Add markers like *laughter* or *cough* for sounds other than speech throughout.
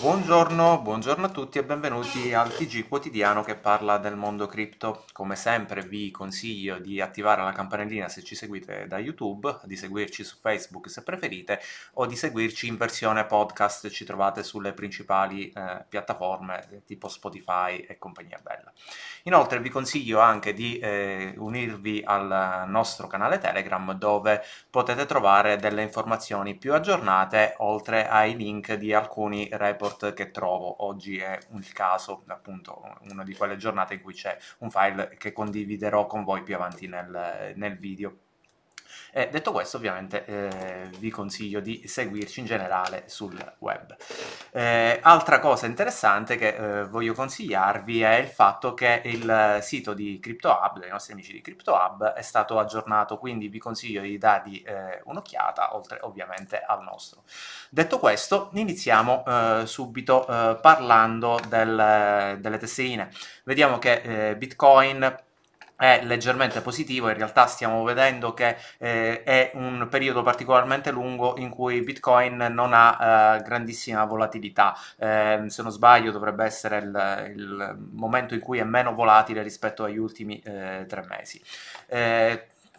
Buongiorno, buongiorno a tutti e benvenuti al TG quotidiano che parla del mondo cripto. Come sempre vi consiglio di attivare la campanellina se ci seguite da YouTube, di seguirci su Facebook se preferite o di seguirci in versione podcast, ci trovate sulle principali eh, piattaforme tipo Spotify e compagnia bella. Inoltre vi consiglio anche di eh, unirvi al nostro canale Telegram dove potete trovare delle informazioni più aggiornate oltre ai link di alcuni report report che trovo. Oggi è il caso, appunto, una di quelle giornate in cui c'è un file che condividerò con voi più avanti nel, nel video. E detto questo, ovviamente eh, vi consiglio di seguirci in generale sul web. Eh, altra cosa interessante che eh, voglio consigliarvi è il fatto che il sito di CryptoHub, dei nostri amici di CryptoHub, è stato aggiornato, quindi vi consiglio di dargli eh, un'occhiata, oltre ovviamente al nostro. Detto questo, iniziamo eh, subito eh, parlando del, delle tesserine. Vediamo che Bitcoin è leggermente positivo, in realtà stiamo vedendo che eh, è un periodo particolarmente lungo in cui Bitcoin non ha eh, grandissima volatilità, eh, se non sbaglio dovrebbe essere il, il, momento in cui è meno volatile rispetto agli ultimi eh, tre mesi.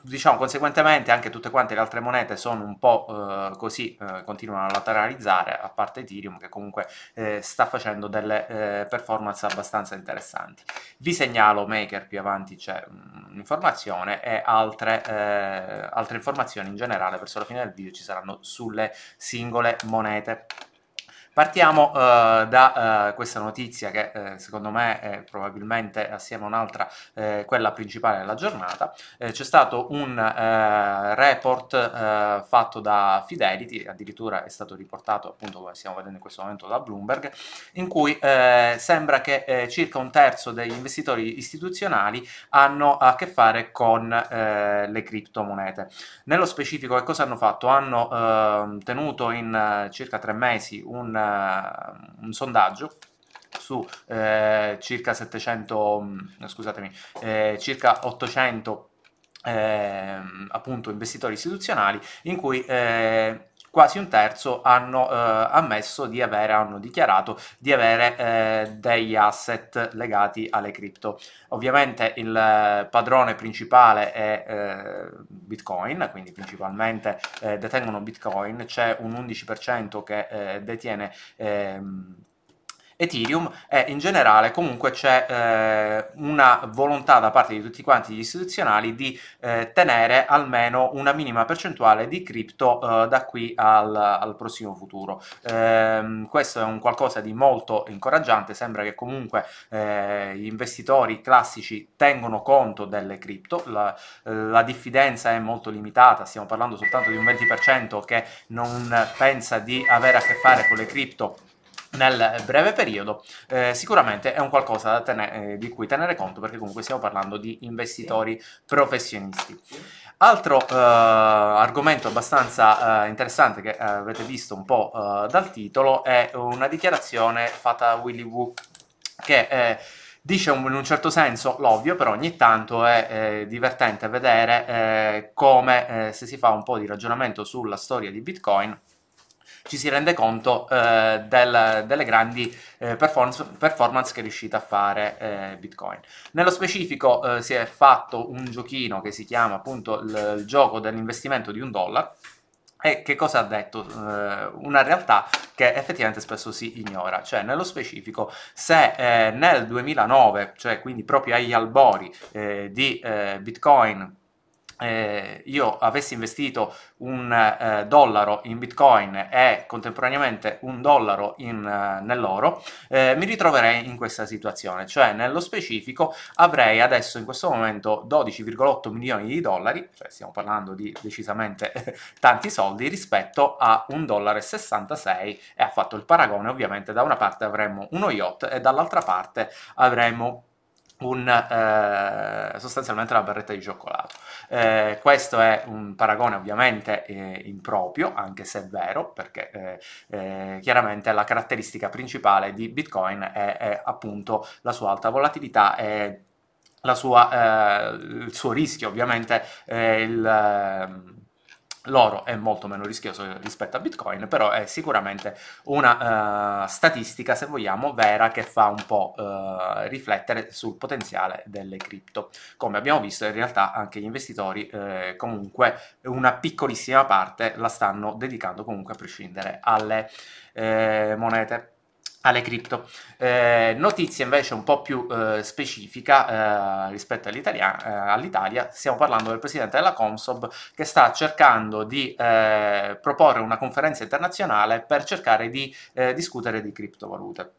Diciamo conseguentemente anche tutte quante le altre monete sono un po' eh, così, eh, continuano a lateralizzare, a parte Ethereum che comunque eh, sta facendo delle eh, performance abbastanza interessanti. Vi segnalo Maker, più avanti c'è un'informazione e altre, eh, altre informazioni in generale verso la fine del video ci saranno sulle singole monete. Partiamo uh, da uh, questa notizia che uh, secondo me è probabilmente assieme a un'altra quella principale della giornata. c'è stato un report fatto da Fidelity, addirittura è stato riportato appunto come stiamo vedendo in questo momento da Bloomberg, in cui sembra che circa un terzo degli investitori istituzionali hanno a che fare con le criptomonete. Nello specifico che cosa hanno fatto? Hanno ehm, tenuto in circa tre mesi un un sondaggio su eh, circa 700, mm, scusatemi, eh, circa 800 eh, appunto investitori istituzionali in cui eh, quasi un terzo hanno eh, ammesso di avere, hanno dichiarato di avere eh, degli asset legati alle cripto. Ovviamente il padrone principale è eh, Bitcoin, quindi principalmente eh, detengono Bitcoin, c'è un 11% che eh, detiene ehm, Ethereum e in generale comunque c'è eh, una volontà da parte di tutti quanti gli istituzionali di eh, tenere almeno una minima percentuale di cripto eh, da qui al, al prossimo futuro. Ehm, questo è un qualcosa di molto incoraggiante, sembra che comunque eh, gli investitori classici tengono conto delle cripto, la, la diffidenza è molto limitata, stiamo parlando soltanto di un 20% che non pensa di avere a che fare con le cripto nel breve periodo, eh, sicuramente è un qualcosa tenere, eh, di cui tenere conto perché comunque stiamo parlando di investitori professionisti. Altro eh, argomento abbastanza eh, interessante che avete visto un po' eh, dal titolo è una dichiarazione fatta da Willy Woo che dice un, in un certo senso l'ovvio, però ogni tanto è eh, divertente vedere eh, come eh, se si fa un po' di ragionamento sulla storia di Bitcoin ci si rende conto eh, del, delle grandi eh, performance, performance, che è riuscita a fare eh, Bitcoin. Nello specifico eh, si è fatto un giochino che si chiama appunto il, il gioco dell'investimento di un dollaro. E che cosa ha detto? Uh, una realtà che effettivamente spesso si ignora, cioè nello specifico se eh, nel 2009, cioè quindi proprio agli albori eh, di eh, Bitcoin, eh, io avessi investito un eh, dollaro in bitcoin e contemporaneamente un dollaro in, uh, nell'oro, eh, mi ritroverei in questa situazione, cioè nello specifico avrei adesso in questo momento 12,8 milioni di dollari, cioè stiamo parlando di decisamente tanti soldi rispetto a un dollaro e 66 ha fatto il paragone ovviamente da una parte avremmo uno yacht e dall'altra parte avremo un, eh, sostanzialmente una barretta di cioccolato. Eh, questo è un paragone ovviamente eh, improprio, anche se è vero, perché eh, eh, chiaramente la caratteristica principale di Bitcoin è, è appunto la sua alta volatilità e sua, eh, il suo rischio, ovviamente il l'oro è molto meno rischioso rispetto a Bitcoin, però è sicuramente una uh, statistica, se vogliamo, vera che fa un po' uh, riflettere sul potenziale delle cripto. Come abbiamo visto, in realtà anche gli investitori eh, comunque una piccolissima parte la stanno dedicando comunque a prescindere alle eh, monete alle cripto. Eh, notizie invece un po' più eh, specifica eh, rispetto eh, all'Italia, stiamo parlando del presidente della Consob che sta cercando di eh, proporre una conferenza internazionale per cercare di eh, discutere di criptovalute.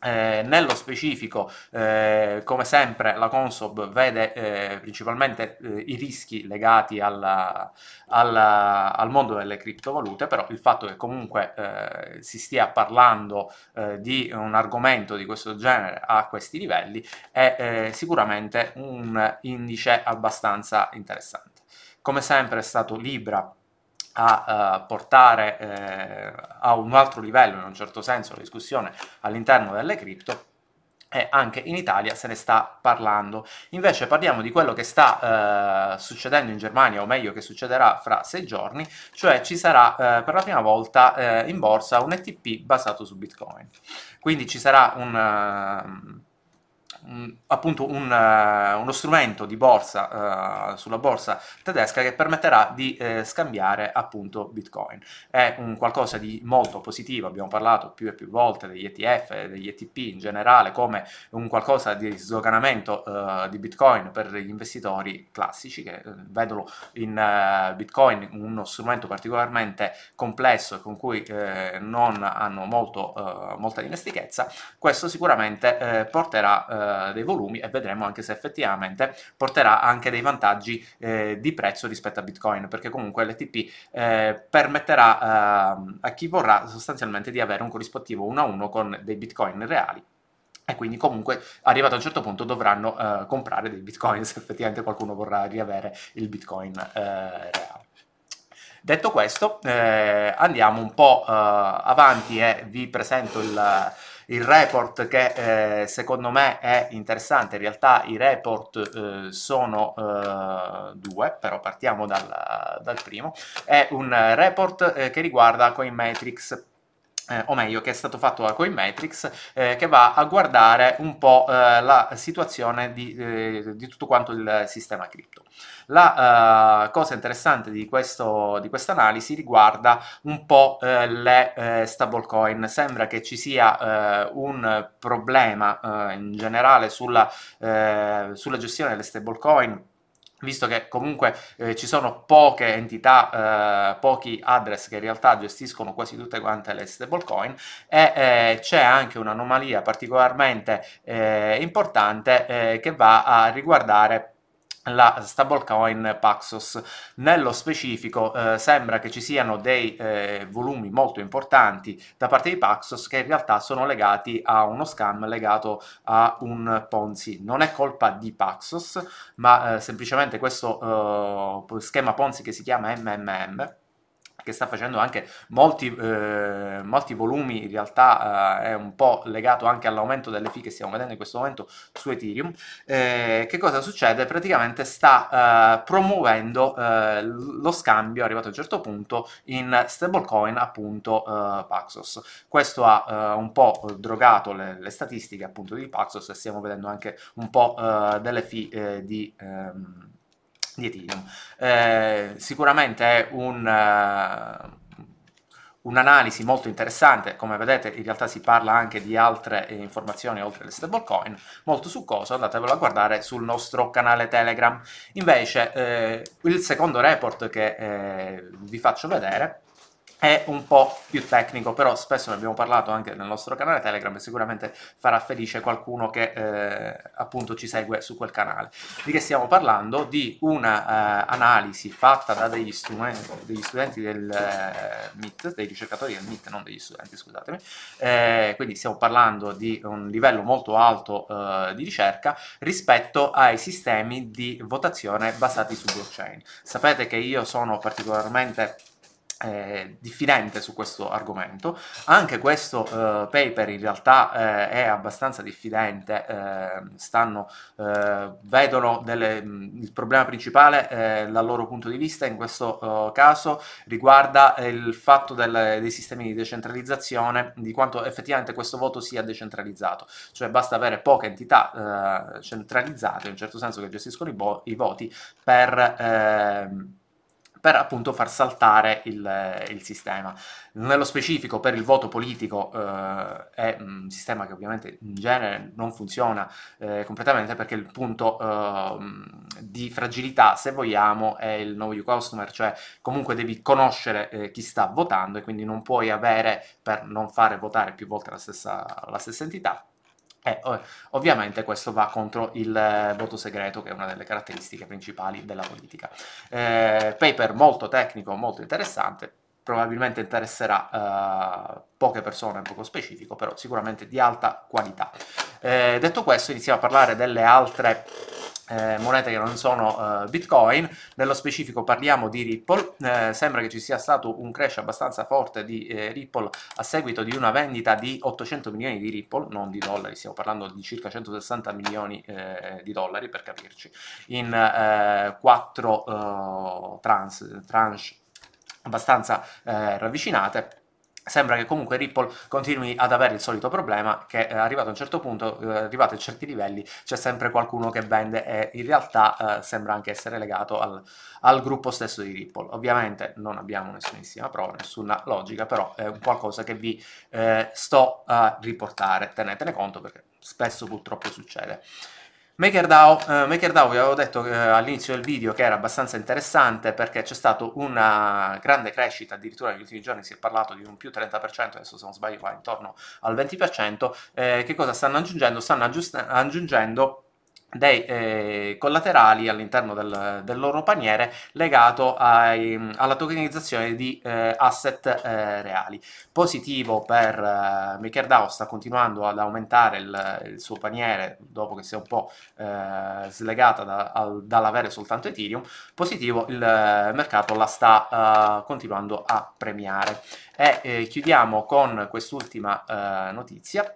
Eh, nello specifico, eh, come sempre, la Consob vede eh, principalmente eh, i rischi legati alla, alla, al mondo delle criptovalute, però il fatto che comunque eh, si stia parlando eh, di un argomento di questo genere a questi livelli è sicuramente un indice abbastanza interessante. Come sempre è stato Libra a uh, portare eh, a un altro livello, in un certo senso, la discussione all'interno delle cripto, e anche in Italia se ne sta parlando. Invece parliamo di quello che sta eh, succedendo in Germania, o meglio che succederà fra sei giorni, cioè ci sarà eh, per la prima volta eh, in borsa un ETP basato su Bitcoin. Quindi ci sarà un appunto un, uh, uno strumento di borsa uh, sulla borsa tedesca che permetterà di uh, scambiare appunto bitcoin. È un qualcosa di molto positivo abbiamo parlato più e più volte degli ETF degli ETP in generale come un qualcosa di sdoganamento di bitcoin per gli investitori classici che vedono in bitcoin uno strumento particolarmente complesso e con cui non hanno molto, molta dimestichezza. Questo sicuramente porterà eh, dei volumi e vedremo anche se effettivamente porterà anche dei vantaggi eh, di prezzo rispetto a Bitcoin, perché comunque l'ETP eh, permetterà eh, a chi vorrà sostanzialmente di avere un corrispettivo 1 a 1 con dei Bitcoin reali e quindi comunque arrivato a un certo punto dovranno uh, comprare dei bitcoin *laughs* se effettivamente qualcuno vorrà riavere il bitcoin uh, reale. Detto questo, eh, andiamo un po' uh, avanti e vi presento il, il report che eh, secondo me è interessante, in realtà i report eh, sono eh, due, però partiamo dal, dal, primo, è un report eh, che riguarda CoinMetrics eh, o meglio che è stato fatto da Coinmetrics, eh, che va a guardare un po' eh, la situazione di, eh, di, tutto quanto il sistema cripto. La uh, cosa interessante di, questa analisi riguarda un po' uh, le stablecoin. Sembra che ci sia un problema in generale sulla, sulla gestione delle stablecoin visto che comunque eh, ci sono poche entità, eh, pochi address che in realtà gestiscono quasi tutte quante le stablecoin e eh, c'è anche un'anomalia particolarmente eh, importante eh, che va a riguardare la stablecoin Paxos. Nello specifico eh, sembra che ci siano dei eh, volumi molto importanti da parte di Paxos che in realtà sono legati a uno scam legato a un Ponzi. Non è colpa di Paxos, ma eh, semplicemente questo eh, schema Ponzi che si chiama MMM che sta facendo anche molti, eh, molti volumi, in realtà eh, è un po' legato anche all'aumento delle fee che stiamo vedendo in questo momento su Ethereum. Eh, che cosa succede? Praticamente sta eh, promuovendo eh, lo scambio, arrivato a un certo punto, in stablecoin appunto eh, Paxos. Questo ha un po' drogato le, le, statistiche appunto di Paxos e stiamo vedendo anche un po' delle fee di... Um, Ethereum. Eh, sicuramente è un, uh, un'analisi molto interessante, come vedete in realtà si parla anche di altre informazioni oltre alle stablecoin, molto succoso, andatevelo a guardare sul nostro canale Telegram. Invece eh, il secondo report che eh, vi faccio vedere è un po' più tecnico, però spesso ne abbiamo parlato anche nel nostro canale Telegram e sicuramente farà felice qualcuno che eh, appunto ci segue su quel canale. Di che stiamo parlando? Di una eh, fatta da degli, degli studenti del eh, MIT, dei ricercatori del MIT, non degli studenti, scusatemi, eh, quindi stiamo parlando di un livello molto alto eh, di ricerca rispetto ai sistemi di votazione basati su blockchain. Sapete che io sono particolarmente eh, diffidente su questo argomento. Anche questo eh, paper in realtà eh, è abbastanza diffidente, eh, stanno, eh, vedono delle, il problema principale eh, dal loro punto di vista in questo caso riguarda il fatto del, dei sistemi di decentralizzazione, di quanto effettivamente questo voto sia decentralizzato, cioè basta avere poche entità centralizzate, in un certo senso che gestiscono i, i voti per ehm, per appunto far saltare il, il, sistema. Nello specifico per il voto politico eh, è un sistema che ovviamente in genere non funziona eh, completamente perché il punto eh, di fragilità, se vogliamo, è il know you customer, cioè comunque devi conoscere eh, chi sta votando e quindi non puoi avere, per non fare votare più volte la stessa, la stessa entità, e ovviamente questo va contro il eh, voto segreto, che è una delle caratteristiche principali della politica. Eh, paper molto tecnico, molto interessante, probabilmente interesserà uh, poche persone, poco specifico, però sicuramente di alta qualità. Eh, detto questo, iniziamo a parlare delle altre eh, monete che non sono uh, Bitcoin, nello specifico parliamo di Ripple, eh, sembra che ci sia stato un crash abbastanza forte di eh, Ripple a seguito di una vendita di 800 milioni di Ripple, non di dollari, stiamo parlando di circa 160 milioni eh, di dollari per capirci, in eh, quattro trans, tranche abbastanza ravvicinate sembra che comunque Ripple continui ad avere il solito problema che è arrivato a un certo punto, eh, arrivato a certi livelli, c'è sempre qualcuno che vende e in realtà eh, sembra anche essere legato al, al, gruppo stesso di Ripple. Ovviamente non abbiamo nessunissima prova, nessuna logica, però è un qualcosa che vi eh, sto a riportare, tenetene conto perché spesso purtroppo succede. MakerDAO, eh, MakerDAO vi avevo detto eh, all'inizio del video che era abbastanza interessante perché c'è stata una grande crescita, addirittura negli ultimi giorni si è parlato di un più 30%, adesso se non sbaglio va intorno al 20%, eh, che cosa stanno aggiungendo? Stanno aggiungendo dei eh, collaterali all'interno del, del, loro paniere legato ai, alla tokenizzazione di eh, asset eh, reali. Positivo per eh, MakerDAO, sta continuando ad aumentare il, il, suo paniere dopo che si è un po' eh, slegata da, al, dall'avere soltanto Ethereum. Positivo, il mercato la sta continuando a premiare. E eh, chiudiamo con quest'ultima notizia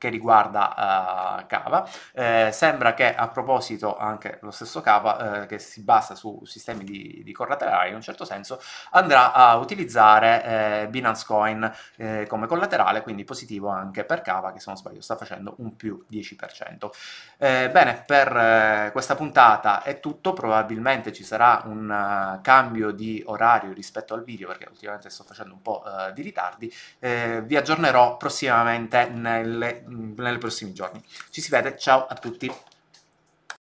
che riguarda uh, Cava. Eh, sembra che a proposito anche lo stesso Cava, eh, che si basa su sistemi di, di collaterali in un certo senso, andrà a utilizzare eh, Binance Coin eh, come collaterale, quindi positivo anche per Cava, che se non sbaglio sta facendo un più 10%. Eh, bene, per questa puntata è tutto, probabilmente ci sarà un cambio di orario rispetto al video, perché ultimamente sto facendo un po' di ritardi, vi aggiornerò prossimamente nelle nei prossimi giorni. Ci si vede, ciao a tutti!